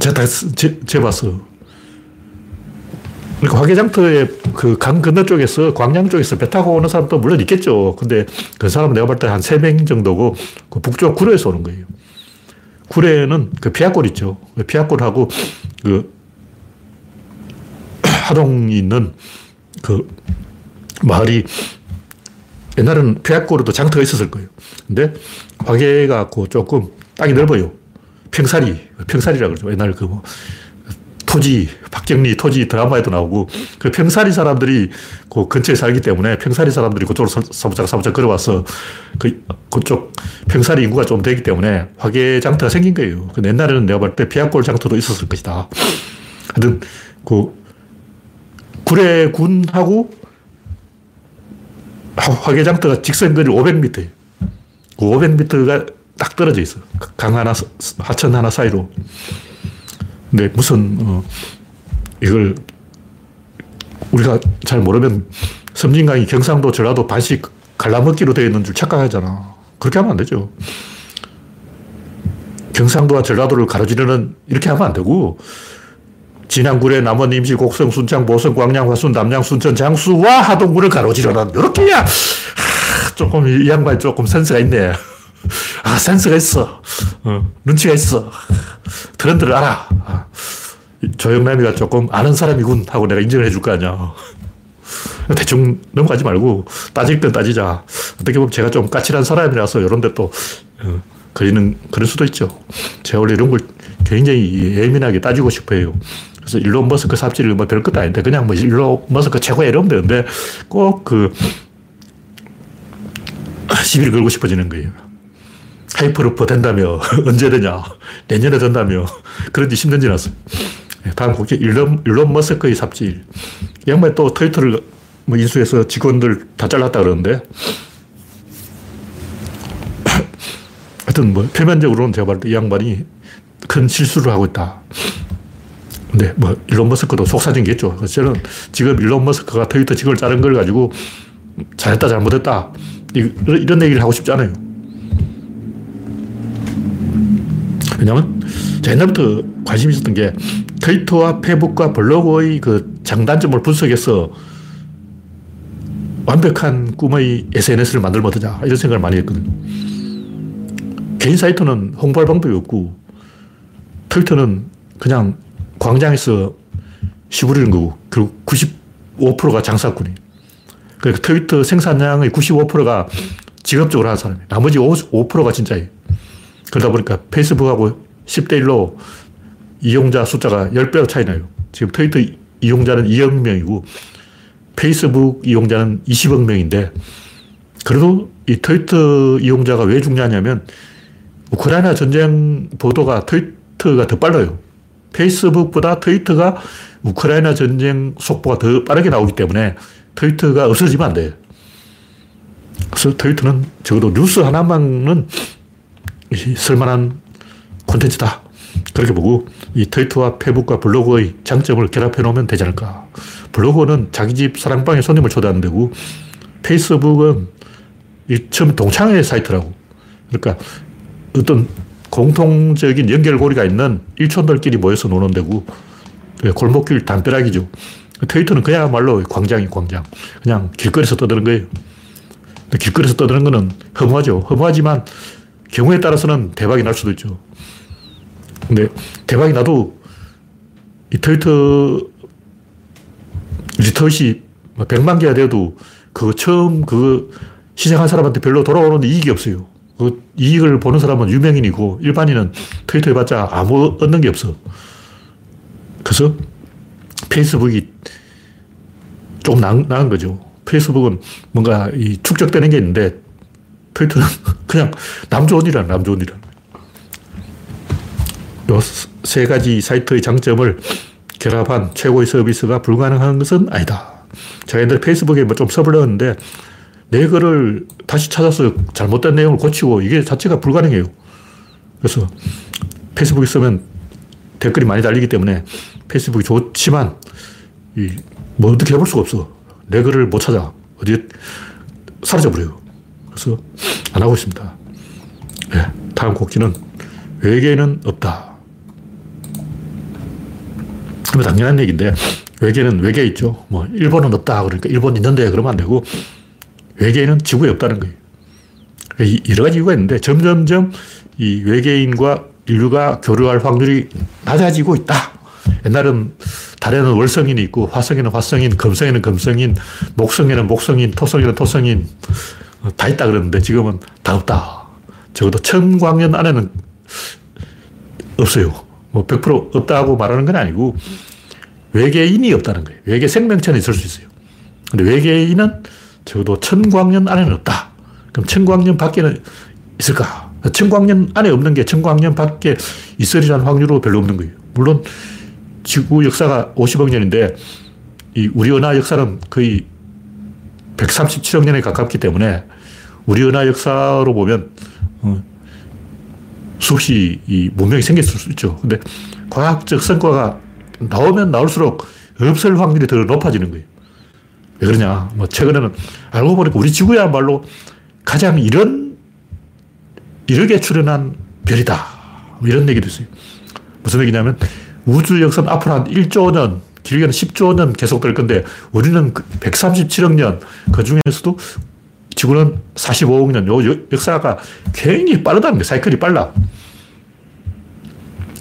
제가 다 재, 재봤어. 그러니까 화개장터의 그강 건너 쪽에서 광양 쪽에서 배 타고 오는 사람도 물론 있겠죠. 근데 그 사람은 내가 볼 때한 3명 정도고 그 북쪽 구례에서 오는 거예요. 구례는 그 피아골 있죠. 그 피아골하고 그 <clears throat> 하동이 있는 그 마을이 옛날에는 피아골에도 장터가 있었을 거예요. 근데 화개가 조금 땅이 넓어요. 평사리, 평사리라고 그러죠. 옛날 그 뭐 토지, 박경리 토지 드라마에도 나오고, 그 평사리 사람들이 그 근처에 살기 때문에 평사리 사람들이 그쪽으로 사무장, 사무장 걸어와서 그, 그쪽 평사리 인구가 좀 되기 때문에 화계 장터가 생긴 거예요. 그 옛날에는 내가 볼 때 비약골 장터도 있었을 것이다. 하여튼, 그, 구례군하고 화계 장터가 직선거리 500m예요. 그 500m가 딱 떨어져 있어. 강 하나, 하천 하나 사이로. 근데 무슨, 어, 이걸 우리가 잘 모르면 섬진강이 경상도, 전라도 반씩 갈라먹기로 되어 있는 줄 착각하잖아. 그렇게 하면 안 되죠. 경상도와 전라도를 가로지르는 이렇게 하면 안 되고 진안, 구례, 남원, 임실, 곡성, 순창, 보성, 광양, 화순, 담양, 순천, 장수와 하동군을 가로지르는 이렇게 해야 하, 조금 이 양반이 조금 센스가 있네. 아 센스가 있어. 어, 눈치가 있어. 트렌드를 알아. 아, 조영남이가 조금 아는 사람이군 하고 내가 인정을 해줄 거 아니야. 대충 넘어가지 말고 따질 건 따지자. 어떻게 보면 제가 좀 까칠한 사람이라서 이런 데또 어, 걸리는 그럴 수도 있죠. 제가 원래 이런 걸 굉장히 예민하게 따지고 싶어 해요. 그래서 일론 머스크 삽질을 뭐 별것도 아닌데 그냥 뭐 일론 머스크 최고야 이러면 되는데 꼭 그 시비를 걸고 싶어지는 거예요. 하이퍼루프 된다며 <laughs> 언제 되냐 내년에 된다며 그런 지 10년 지났어요. 예, 다음 꼭지 일론, 일론 머스크의 삽질. 이 양반이 또 트위터를 뭐 인수해서 직원들 다 잘랐다 그러는데 <laughs> 하여튼 뭐 표면적으로는 제가 봤을 때 이 양반이 큰 실수를 하고 있다. 근데 뭐 일론 머스크도 속사정겠죠. 그래서 저는 지금 일론 머스크가 트위터 직원을 자른 걸 가지고 잘했다 잘못했다 이런 얘기를 하고 싶지 않아요. 왜냐면 제가 옛날부터 관심 있었던 게 트위터와 페북과 블로그의 그 장단점을 분석해서 완벽한 꿈의 SNS를 만들면 어떠냐 이런 생각을 많이 했거든요. 개인 사이트는 홍보할 방법이 없고 트위터는 그냥 광장에서 시부리는 거고 그리고 95%가 장사꾼이에요. 그러니까 트위터 생산량의 95%가 직업적으로 하는 사람이에요. 나머지 5%가 진짜예요. 그러다 보니까 페이스북하고 10대 1로 이용자 숫자가 10배로 차이 나요. 지금 트위터 이용자는 2억 명이고 페이스북 이용자는 20억 명인데 그래도 이 트위터 이용자가 왜 중요하냐면 우크라이나 전쟁 보도가 트위터가 더 빨라요. 페이스북보다 트위터가 우크라이나 전쟁 속보가 더 빠르게 나오기 때문에 트위터가 없어지면 안 돼요. 그래서 트위터는 적어도 뉴스 하나만은 쓸만한 콘텐츠다. 그렇게 보고 이 트위터와 페북과 블로그의 장점을 결합해 놓으면 되지 않을까. 블로그는 자기 집 사랑방에 손님을 초대하는 데고 페이스북은 이 처음 동창회 사이트라고. 그러니까 어떤 공통적인 연결고리가 있는 일촌들끼리 모여서 노는 데고 골목길 담벼락이죠. 트위터는 그야말로 광장이 광장. 그냥 길거리에서 떠드는 거예요. 길거리에서 떠드는 거는 허무하죠. 허무하지만 경우에 따라서는 대박이 날 수도 있죠. 근데 대박이 나도 이 트위터 리터시 100만 뭐 개가 돼도 그 처음 그 시작한 사람한테 별로 돌아오는 이익이 없어요. 그 이익을 보는 사람은 유명인이고 일반인은 트위터 해봤자 아무 얻는 게 없어. 그래서 페이스북이 좀 나, 나은 거죠. 페이스북은 뭔가 이 축적되는 게 있는데 트위터는 <laughs> 그냥 남 좋은 일이야, 남 좋은 일. 요세 가지 사이트의 장점을 결합한 최고의 서비스가 불가능한 것은 아니다. 제가 옛날에 페이스북에 뭐 좀 써보려는데 내 글을 다시 찾아서 잘못된 내용을 고치고 이게 자체가 불가능해요. 그래서 페이스북에 쓰면 댓글이 많이 달리기 때문에 페이스북이 좋지만 이, 뭐 어떻게 해볼 수가 없어. 내 글을 못 찾아. 어디에 사라져버려요. 그래서 안 하고 있습니다. 네, 다음 곡지는 외계인은 없다. 뭐 당연한 얘기인데 외계는 외계 있죠. 뭐 일본은 없다. 그러니까 일본 있는데 그러면 안 되고 외계인은 지구에 없다는 거예요. 여러 가지 이유가 있는데 점점점 이 외계인과 인류가 교류할 확률이 낮아지고 있다. 옛날은 달에는 월성인이 있고 화성에는 화성인, 금성에는 금성인, 목성에는 목성인, 토성에는 토성인 다 있다 그러는데 지금은 다 없다. 적어도 천광년 안에는 없어요. 뭐 100% 없다고 말하는 건 아니고 외계인이 없다는 거예요. 외계 생명체는 있을 수 있어요. 근데 외계인은 적어도 천광년 안에는 없다. 그럼 천광년 밖에는 있을까? 천광년 안에 없는 게 천광년 밖에 있으리라는 확률은 별로 없는 거예요. 물론 지구 역사가 50억 년인데 이 우리 은하 역사는 거의 137억 년에 가깝기 때문에 우리 은하 역사로 보면 어, 수없이 이 문명이 생겼을 수 있죠. 근데 과학적 성과가 나오면 나올수록 없을 확률이 더 높아지는 거예요. 왜 그러냐. 뭐 최근에는 알고 보니까 우리 지구야말로 가장 이런, 이렇게 출현한 별이다. 뭐 이런 얘기도 있어요. 무슨 얘기냐면 우주 역사는 앞으로 한 1조 년, 길게는 10조 년 계속될 건데 우리는 137억 그 년, 그 중에서도 지구는 45억 년, 요 역사가 굉장히 빠르다는 게 사이클이 빨라.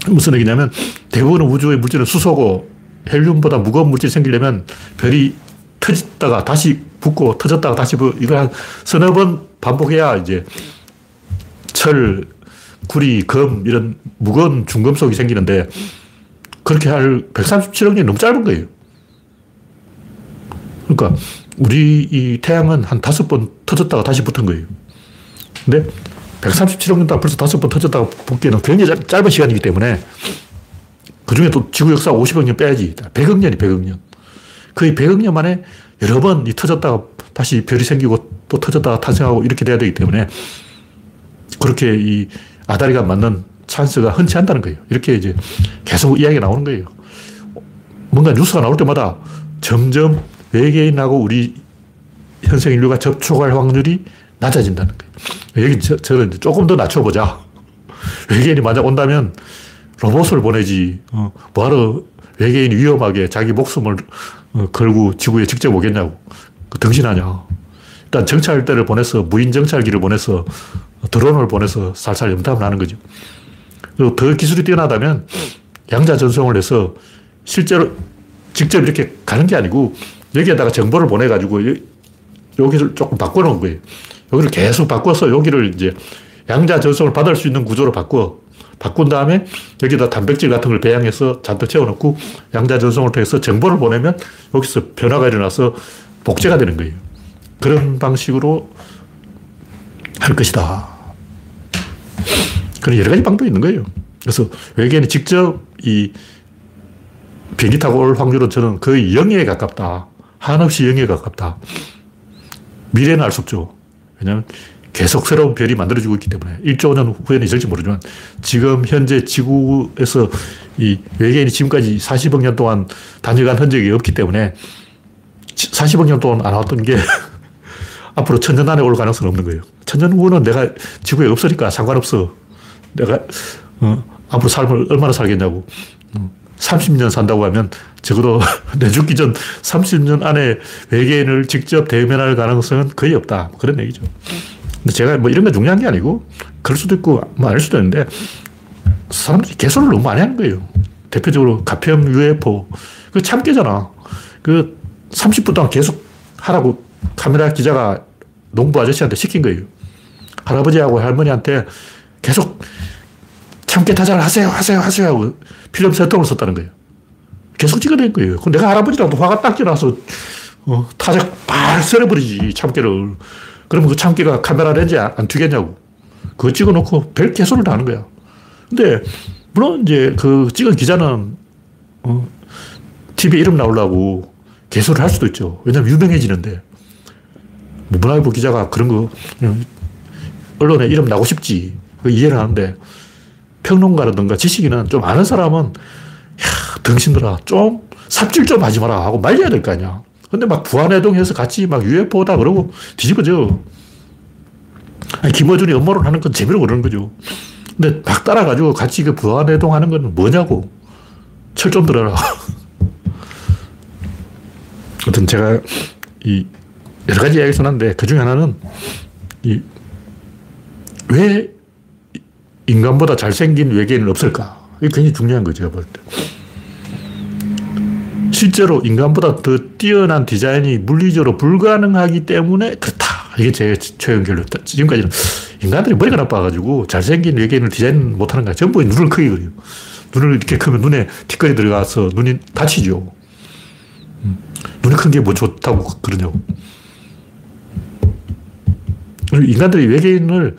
무슨 얘기냐면 대부분 우주의 물질은 수소고 헬륨보다 무거운 물질이 생기려면 별이 터졌다가 다시 붙고 터졌다가 다시 붙고 이걸 한 서너 번 반복해야 이제 철, 구리, 금 이런 무거운 중금속이 생기는데 그렇게 할 137억 년이 너무 짧은 거예요. 그러니까 우리 이 태양은 한 다섯 번 터졌다가 다시 붙은 거예요. 근데 137억 년 동안 벌써 다섯 번 터졌다가 붙기에는 굉장히 짧은 시간이기 때문에 그 중에 또 지구 역사 50억 년 빼야지. 100억 년이 100억 년. 거의 100억 년 만에 여러 번이 터졌다가 다시 별이 생기고 또 터졌다가 탄생하고 이렇게 돼야 되기 때문에 그렇게 이 아다리가 맞는 찬스가 흔치 않다는 거예요. 이렇게 이제 계속 이야기가 나오는 거예요. 뭔가 뉴스가 나올 때마다 점점 외계인하고 우리 현생 인류가 접촉할 확률이 낮아진다는 거예요. 여기 저, 저는 조금 더 낮춰보자. 외계인이 만약 온다면 로봇을 보내지, 어, 뭐하러 외계인이 위험하게 자기 목숨을 어, 걸고 지구에 직접 오겠냐고. 그 등신하냐. 일단 정찰대를 보내서, 무인 정찰기를 보내서, 드론을 보내서 살살 염탐을 하는 거죠. 그리고 더 기술이 뛰어나다면 양자 전송을 해서 실제로 직접 이렇게 가는 게 아니고 여기에다가 정보를 보내가지고 여기를 조금 바꿔놓은 거예요. 여기를 계속 바꿔서 여기를 이제 양자 전송을 받을 수 있는 구조로 바꿔. 바꾼 다음에 여기다 단백질 같은 걸 배양해서 잔뜩 채워놓고 양자 전송을 통해서 정보를 보내면 여기서 변화가 일어나서 복제가 되는 거예요. 그런 방식으로 할 것이다. 그런 여러 가지 방법이 있는 거예요. 그래서 외계인이 직접 이 비행기 타고 올 확률은 저는 거의 0에 가깝다. 한없이 0에 가깝다. 미래는 알 수 없죠. 왜냐하면 계속 새로운 별이 만들어지고 있기 때문에 1조 년 후에는 있을지 모르지만 지금 현재 지구에서 이 외계인이 지금까지 40억 년 동안 다녀간 흔적이 없기 때문에 40억 년 동안 안 왔던 게 <laughs> 앞으로 천년 안에 올 가능성은 없는 거예요. 천년 후는 내가 지구에 없으니까 상관없어. 내가 어, 앞으로 삶을 얼마나 살겠냐고. 30년 음, 산다고 하면 적어도 <laughs> 내 죽기 전 30년 안에 외계인을 직접 대면할 가능성은 거의 없다. 그런 얘기죠. 근데 제가 뭐 이런 거 중요한 게 아니고 그럴 수도 있고 뭐 아닐 수도 있는데 사람들이 개소를 너무 많이 하는 거예요. 대표적으로 가평 UFO. 그 참 깨잖아. 그 30분 동안 계속 하라고 카메라 기자가 농부 아저씨한테 시킨 거예요. 할아버지하고 할머니한테 계속 참깨 타자를 하세요, 하세요, 하세요 하고 필름 세 통을 썼다는 거예요. 계속 찍어낸 거예요. 그럼 내가 할아버지라도 화가 딱 지나서 어, 타자 팍 썰어버리지, 참깨를. 그러면 그 참깨가 카메라 렌즈에 안 튀겠냐고. 그거 찍어 놓고 별 개소를 다 하는 거야. 근데, 물론 이제 그 찍은 기자는, 어, TV에 이름 나오려고 개소를 할 수도 있죠. 왜냐면 유명해지는데. 뭐 문화일보 기자가 그런 거, 언론에 이름 나고 싶지. 이해를 하는데, 평론가라든가 지식인은 좀 아는 사람은, 야, 등신들아, 좀 삽질 좀 하지 마라 하고 말려야 될 거 아니야. 근데 막 부안해동해서 같이 막 UFO다 그러고 뒤집어져. 아니, 김어준이 음모론 하는 건 재미로 그러는 거죠. 근데 막 따라가지고 같이 그 부안해동 하는 건 뭐냐고. 철 좀 들어라. <laughs> 아무튼 제가 이 여러 가지 이야기 써놨는데 그 중에 하나는 이 왜 인간보다 잘생긴 외계인은 없을까? 이게 굉장히 중요한 거죠, 제가 볼 때. 실제로 인간보다 더 뛰어난 디자인이 물리적으로 불가능하기 때문에 그렇다. 이게 제 최근 결론. 지금까지는 인간들이 머리가 나빠가지고 잘생긴 외계인을 디자인 못하는 거야. 전부 눈을 크게 그려요. 눈을 이렇게 크면 눈에 티끌이 들어가서 눈이 다치죠. 음. 눈이 큰 게 뭐 좋다고 그러냐고. 인간들이 외계인을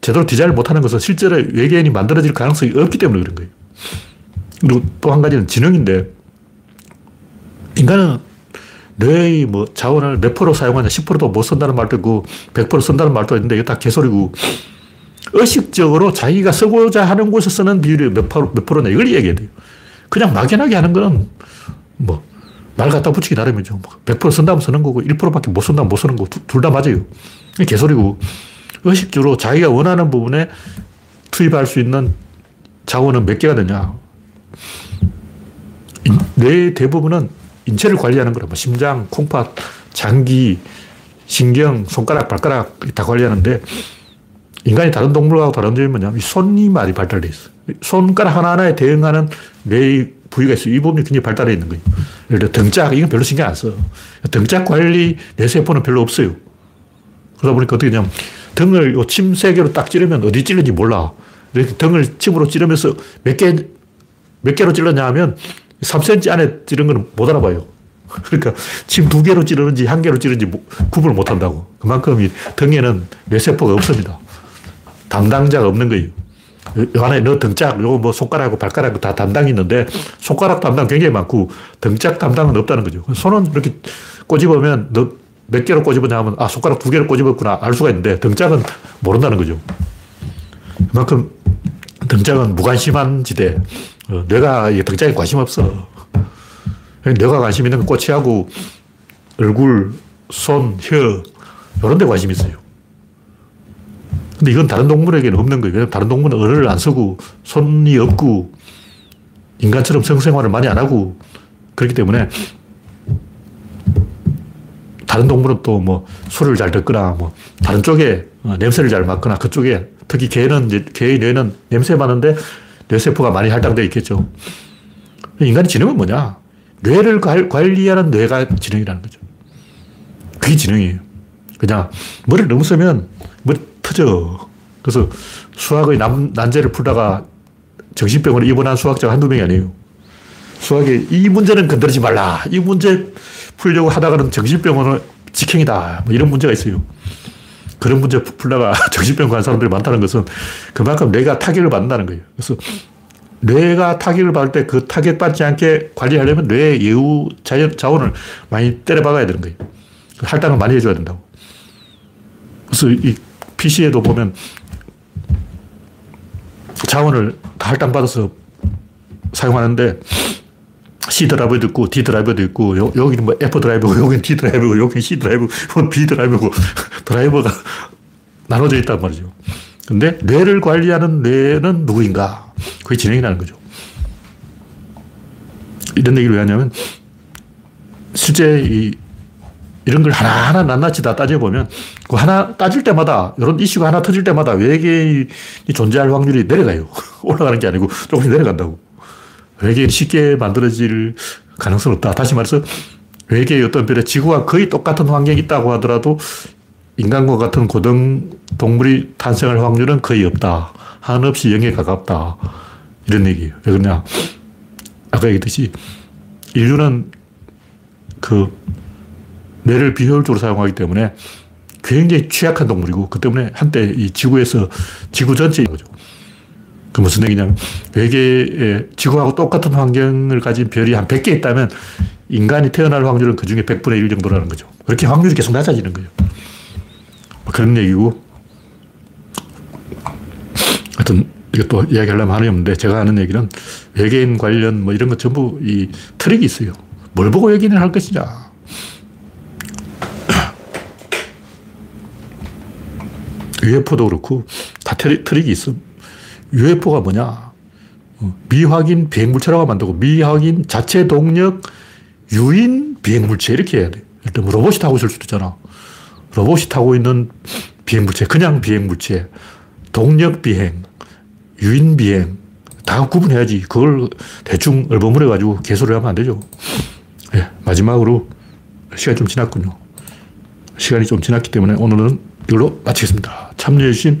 제대로 디자인을 못하는 것은 실제로 외계인이 만들어질 가능성이 없기 때문에 그런 거예요. 그리고 또 한 가지는 지능인데, 인간은 뇌의 뭐 자원을 몇 프로 사용하냐, 10%도 못 쓴다는 말도 있고, 100% 쓴다는 말도 있는데, 이게 다 개소리고, 의식적으로 자기가 쓰고자 하는 곳에 쓰는 비율이 몇 프로, 몇 프로냐, 이걸 얘기해야 돼요. 그냥 막연하게 하는 거는, 뭐, 말 갖다 붙이기 나름이죠. 100% 쓴다면 쓰는 거고, 1%밖에 못 쓴다면 못 쓰는 거고, 둘 다 맞아요. 개소리고, 의식적으로 자기가 원하는 부분에 투입할 수 있는 자원은 몇 개가 되냐. 뇌 대부분은 인체를 관리하는 거라. 뭐 심장, 콩팥, 장기, 신경, 손가락, 발가락 다 관리하는데 인간이 다른 동물하고 다른 점이 뭐냐면 손이 많이 발달돼 있어. 손가락 하나하나에 대응하는 뇌의 부위가 있어. 이 부분이 굉장히 발달해 있는 거예요. 예를 들어 등짝, 이건 별로 신경 안 써. 등짝 관리 뇌세포는 별로 없어요. 그러다 보니까 어떻게 되냐면 등을 침세 개로 딱 찌르면 어디 찔는지 몰라. 이렇게 등을 침으로 찌르면서 몇 개, 몇 개로 찔렀냐 하면 3cm 안에 찌른 거는 못 알아봐요. <laughs> 그러니까 침 두 개로 찌르는지 한 개로 찌르는지 구분을 못 한다고. 그만큼 이 등에는 뇌세포가 없습니다. 담당자가 없는 거예요. 요 안에 너 등짝, 요거 뭐 손가락하고 발가락 다 담당이 있는데 손가락 담당 굉장히 많고 등짝 담당은 없다는 거죠. 손은 이렇게 꼬집으면 너 몇 개로 꼬집었냐 하면 아, 손가락 두 개로 꼬집었구나 알 수가 있는데 등짝은 모른다는 거죠. 그만큼 등짝은 무관심한 지대. 어, 뇌가 등짝에 관심 없어. 뇌가 관심 있는 건 꼬치하고 얼굴, 손, 혀, 이런 데 관심 있어요. 근데 이건 다른 동물에게는 없는 거예요. 다른 동물은 어를 안 쓰고 손이 없고 인간처럼 성생활을 많이 안 하고 그렇기 때문에 다른 동물은 또 뭐 술을 잘 듣거나 뭐 다른 쪽에 어, 냄새를 잘 맡거나 그쪽에 특히 개는 개의 뇌는 냄새 맡는데 뇌세포가 많이 할당되어 있겠죠. 인간의 지능은 뭐냐? 뇌를 관리하는 뇌가 지능이라는 거죠. 그게 지능이에요. 그냥 머리를 너무 쓰면 머리 터져. 그래서 수학의 난, 난제를 풀다가 정신병원에 입원한 수학자가 한두 명이 아니에요. 수학에 이 문제는 건드리지 말라. 이 문제 풀려고 하다가는 정신병원은 직행이다. 뭐 이런 문제가 있어요. 그런 문제 풀다가 <laughs> 정신병 간 사람들이 많다는 것은 그만큼 뇌가 타격을 받는다는 거예요. 그래서 뇌가 타격을 받을 때 그 타격 받지 않게 관리하려면 뇌 예우 자원을 많이 때려박아야 되는 거예요. 할당을 많이 해줘야 된다고. 그래서 이 PC에도 보면 자원을 다 할당받아서 사용하는데 C 드라이브도 있고 D 드라이브도 있고 요, 여기는 뭐 F 드라이브고 여기는 D 드라이브고 여기는 C 드라이브, 이건 B 드라이브고 <laughs> 드라이버가 나눠져 있단 말이죠. 근데 뇌를 관리하는 뇌는 누구인가? 그게 진행이라는 거죠. 이런 얘기를 왜 하냐면 실제 이 이런 걸 하나하나 낱낱이 다 따져보면 그 하나 따질 때마다 이런 이슈가 하나 터질 때마다 외계인이 존재할 확률이 내려가요. <laughs> 올라가는 게 아니고 조금씩 내려간다고. 외계인이 쉽게 만들어질 가능성은 없다. 다시 말해서 외계의 어떤 별에 지구와 거의 똑같은 환경이 있다고 하더라도 인간과 같은 고등 동물이 탄생할 확률은 거의 없다. 한없이 0에 가깝다. 이런 얘기예요. 왜 그러냐. 아까 얘기했듯이 인류는 그 뇌를 비효율적으로 사용하기 때문에 굉장히 취약한 동물이고 그 때문에 한때 이 지구에서 지구 전체인 거죠. 그 무슨 얘기냐면 외계에 지구하고 똑같은 환경을 가진 별이 한 100개 있다면 인간이 태어날 확률은 그 중에 100분의 1 정도라는 거죠. 그렇게 확률이 계속 낮아지는 거예요. 뭐 그런 얘기고. 하여튼, 이것도 이야기하려면 한이 없는데, 제가 하는 얘기는 외계인 관련 뭐 이런 거 전부 이 트릭이 있어요. 뭘 보고 외계인을 할 것이냐. <laughs> UFO도 그렇고 다 트릭이 있어. UFO가 뭐냐? 어, 미확인 비행물체라고 만들고 미확인 자체 동력 유인 비행물체 이렇게 해야 돼. 일단 뭐 로봇이 타고 있을 수도 있잖아. 로봇이 타고 있는 비행물체, 그냥 비행물체, 동력 비행, 유인 비행 다 구분해야지. 그걸 대충 얼버무려 가지고 개소를 하면 안 되죠. 네, 마지막으로 시간이 좀 지났군요. 시간이 좀 지났기 때문에 오늘은 이걸로 마치겠습니다. 참여해주신